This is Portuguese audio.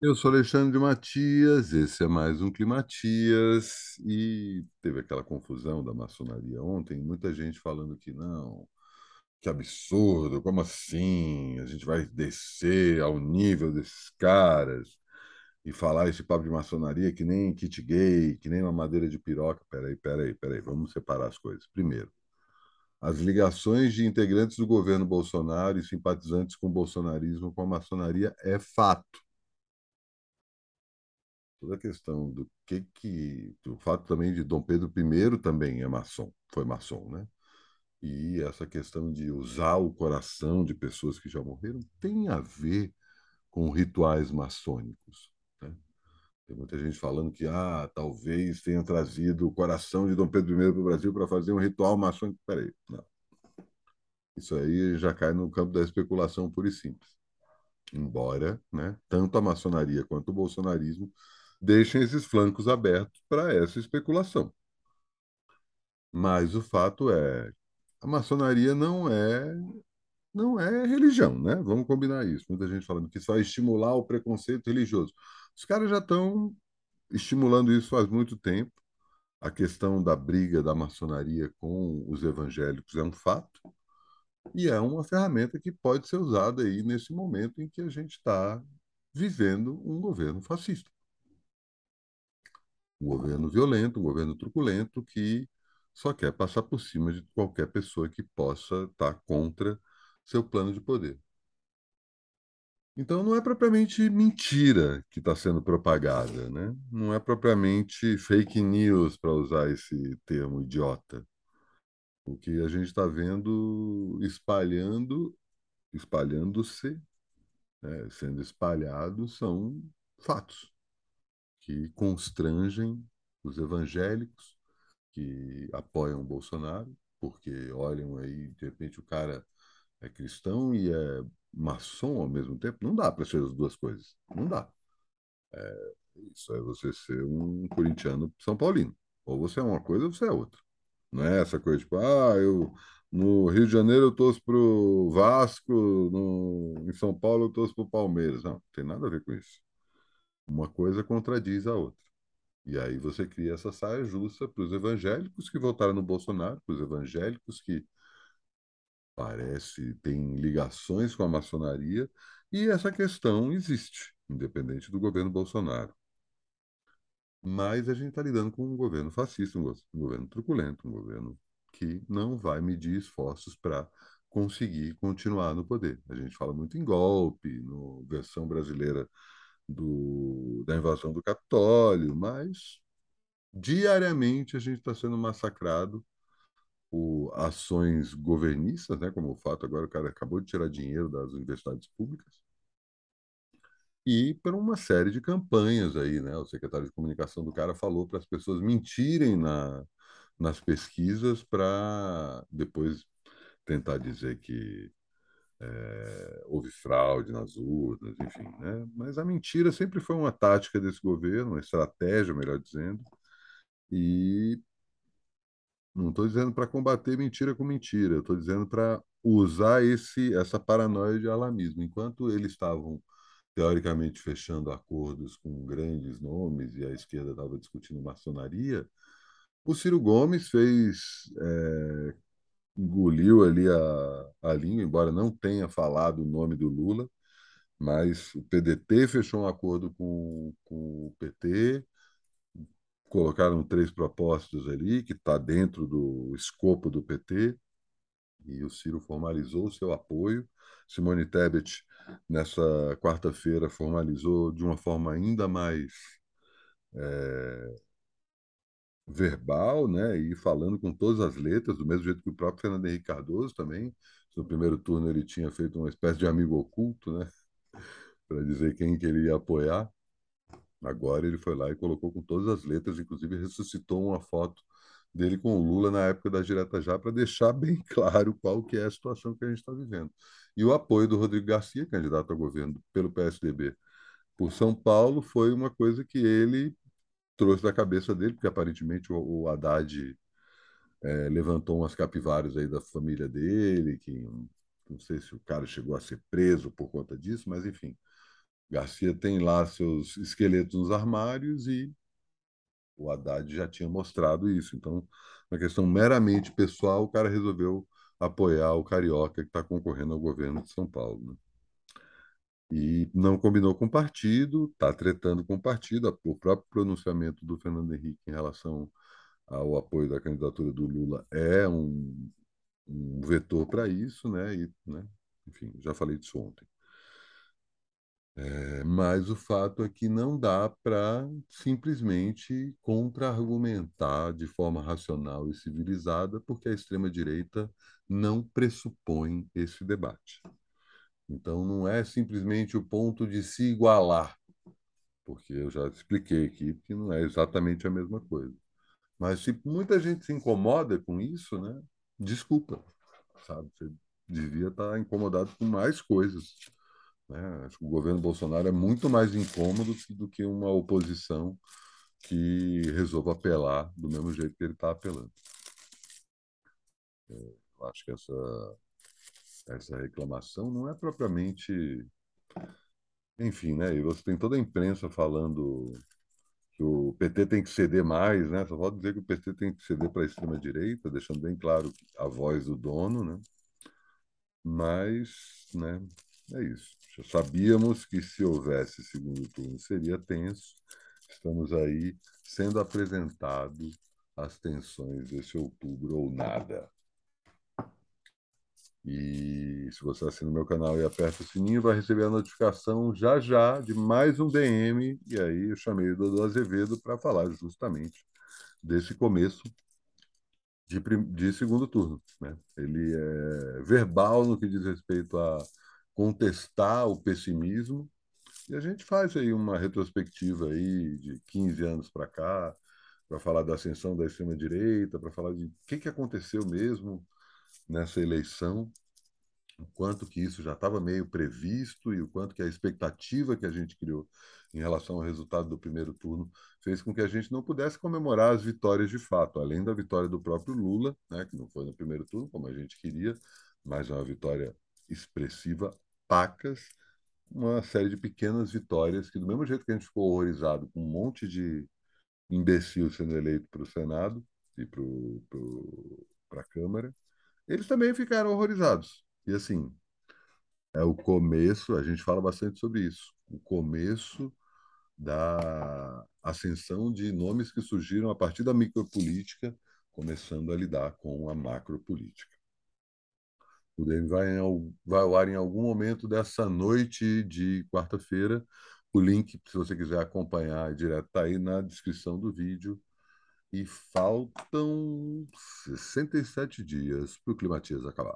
Eu sou Alexandre Matias, esse é mais um Climatias, e teve aquela confusão da maçonaria ontem, muita gente falando que não, que absurdo, como assim? A gente vai descer ao nível desses caras e falar esse papo de maçonaria que nem kit gay, que nem uma madeira de piroca. Peraí, peraí, peraí, vamos separar as coisas. Primeiro, as ligações de integrantes do governo Bolsonaro e simpatizantes com o bolsonarismo com a maçonaria é fato toda a questão do que que o fato também de Dom Pedro I também é maçom, foi maçom, né? E essa questão de usar o coração de pessoas que já morreram tem a ver com rituais maçônicos, né? Tem muita gente falando que ah, talvez tenha trazido o coração de Dom Pedro I para o Brasil para fazer um ritual maçônico. Peraí, não. Isso aí já cai no campo da especulação pura e simples. Embora, né, tanto a maçonaria quanto o bolsonarismo deixem esses flancos abertos para essa especulação. Mas o fato é, a maçonaria não é não é religião, né? Vamos combinar isso. Muita gente falando que só estimular o preconceito religioso. Os caras já estão estimulando isso faz muito tempo. A questão da briga da maçonaria com os evangélicos é um fato e é uma ferramenta que pode ser usada aí nesse momento em que a gente está vivendo um governo fascista um governo violento, um governo truculento que só quer passar por cima de qualquer pessoa que possa estar contra seu plano de poder. Então, não é propriamente mentira que está sendo propagada, né? Não é propriamente fake news, para usar esse termo idiota. O que a gente está vendo espalhando, espalhando-se, né? sendo espalhado, são fatos que constrangem os evangélicos que apoiam Bolsonaro, porque olham aí, de repente o cara é cristão e é maçom ao mesmo tempo. Não dá para ser as duas coisas. Não dá. É, isso é você ser um corintiano São Paulino. Ou você é uma coisa ou você é outra. Não é essa coisa tipo, ah, eu no Rio de Janeiro eu torço pro Vasco, no, em São Paulo eu torço pro Palmeiras. Não, não tem nada a ver com isso. Uma coisa contradiz a outra. E aí você cria essa saia justa para os evangélicos que votaram no Bolsonaro, para os evangélicos que parece têm ligações com a maçonaria, e essa questão existe, independente do governo Bolsonaro. Mas a gente está lidando com um governo fascista, um governo truculento, um governo que não vai medir esforços para conseguir continuar no poder. A gente fala muito em golpe, no versão brasileira do, da invasão do Capitólio, mas diariamente a gente está sendo massacrado por ações governistas, né, como o fato agora o cara acabou de tirar dinheiro das universidades públicas, e por uma série de campanhas aí, né? O secretário de comunicação do cara falou para as pessoas mentirem na, nas pesquisas para depois tentar dizer que é, houve fraude nas urnas, enfim. Né? Mas a mentira sempre foi uma tática desse governo, uma estratégia, melhor dizendo, e não estou dizendo para combater mentira com mentira, estou dizendo para usar esse, essa paranoia de alarmismo. Enquanto eles estavam, teoricamente, fechando acordos com grandes nomes e a esquerda estava discutindo maçonaria, o Ciro Gomes fez é, engoliu ali a, a língua, embora não tenha falado o nome do Lula, mas o PDT fechou um acordo com, com o PT, colocaram três propostas ali, que está dentro do escopo do PT, e o Ciro formalizou o seu apoio. Simone Tebet, nessa quarta-feira, formalizou de uma forma ainda mais é, verbal, né, e falando com todas as letras, do mesmo jeito que o próprio Fernando Henrique Cardoso também. No primeiro turno ele tinha feito uma espécie de amigo oculto, né, para dizer quem que ele ia apoiar. Agora ele foi lá e colocou com todas as letras, inclusive ressuscitou uma foto dele com o Lula na época da direta já para deixar bem claro qual que é a situação que a gente está vivendo. E o apoio do Rodrigo Garcia, candidato ao governo pelo PSDB por São Paulo, foi uma coisa que ele trouxe da cabeça dele, porque aparentemente o, o Haddad é, levantou umas capivaras aí da família dele, que não sei se o cara chegou a ser preso por conta disso, mas enfim. Garcia tem lá seus esqueletos nos armários e o Haddad já tinha mostrado isso. Então, uma questão meramente pessoal, o cara resolveu apoiar o Carioca que está concorrendo ao governo de São Paulo. Né? E não combinou com o partido, está tretando com o partido. O próprio pronunciamento do Fernando Henrique em relação ao apoio da candidatura do Lula é um, um vetor para isso, né? E, né? Enfim, já falei disso ontem. É, mas o fato é que não dá para simplesmente contra-argumentar de forma racional e civilizada, porque a extrema-direita não pressupõe esse debate. Então, não é simplesmente o ponto de se igualar, porque eu já expliquei aqui que não é exatamente a mesma coisa. Mas se muita gente se incomoda com isso, né? Desculpa, sabe? Você devia estar incomodado com mais coisas. Né? Acho que o governo Bolsonaro é muito mais incômodo do que uma oposição que resolva apelar do mesmo jeito que ele está apelando. É, acho que essa essa reclamação não é propriamente. Enfim, né? E você tem toda a imprensa falando que o PT tem que ceder mais, né? Só pode dizer que o PT tem que ceder para a extrema-direita, deixando bem claro a voz do dono, né? Mas, né? É isso. Já sabíamos que se houvesse segundo turno seria tenso. Estamos aí sendo apresentado as tensões desse outubro ou nada. E se você assina o meu canal e aperta o sininho, vai receber a notificação já já de mais um DM. E aí eu chamei o Dodô Azevedo para falar justamente desse começo de, de segundo turno. Né? Ele é verbal no que diz respeito a contestar o pessimismo. E a gente faz aí uma retrospectiva aí de 15 anos para cá, para falar da ascensão da extrema-direita, para falar de o que, que aconteceu mesmo nessa eleição, o quanto que isso já estava meio previsto e o quanto que a expectativa que a gente criou em relação ao resultado do primeiro turno fez com que a gente não pudesse comemorar as vitórias de fato, além da vitória do próprio Lula, né, que não foi no primeiro turno como a gente queria, mas uma vitória expressiva, pacas, uma série de pequenas vitórias que do mesmo jeito que a gente ficou horrorizado com um monte de imbecil sendo eleito para o Senado e para a Câmara, eles também ficaram horrorizados. E assim, é o começo, a gente fala bastante sobre isso, o começo da ascensão de nomes que surgiram a partir da micropolítica, começando a lidar com a macropolítica. O DM vai, vai ao ar em algum momento dessa noite de quarta-feira. O link, se você quiser acompanhar direto, está aí na descrição do vídeo. E faltam 67 dias para o Climatias acabar.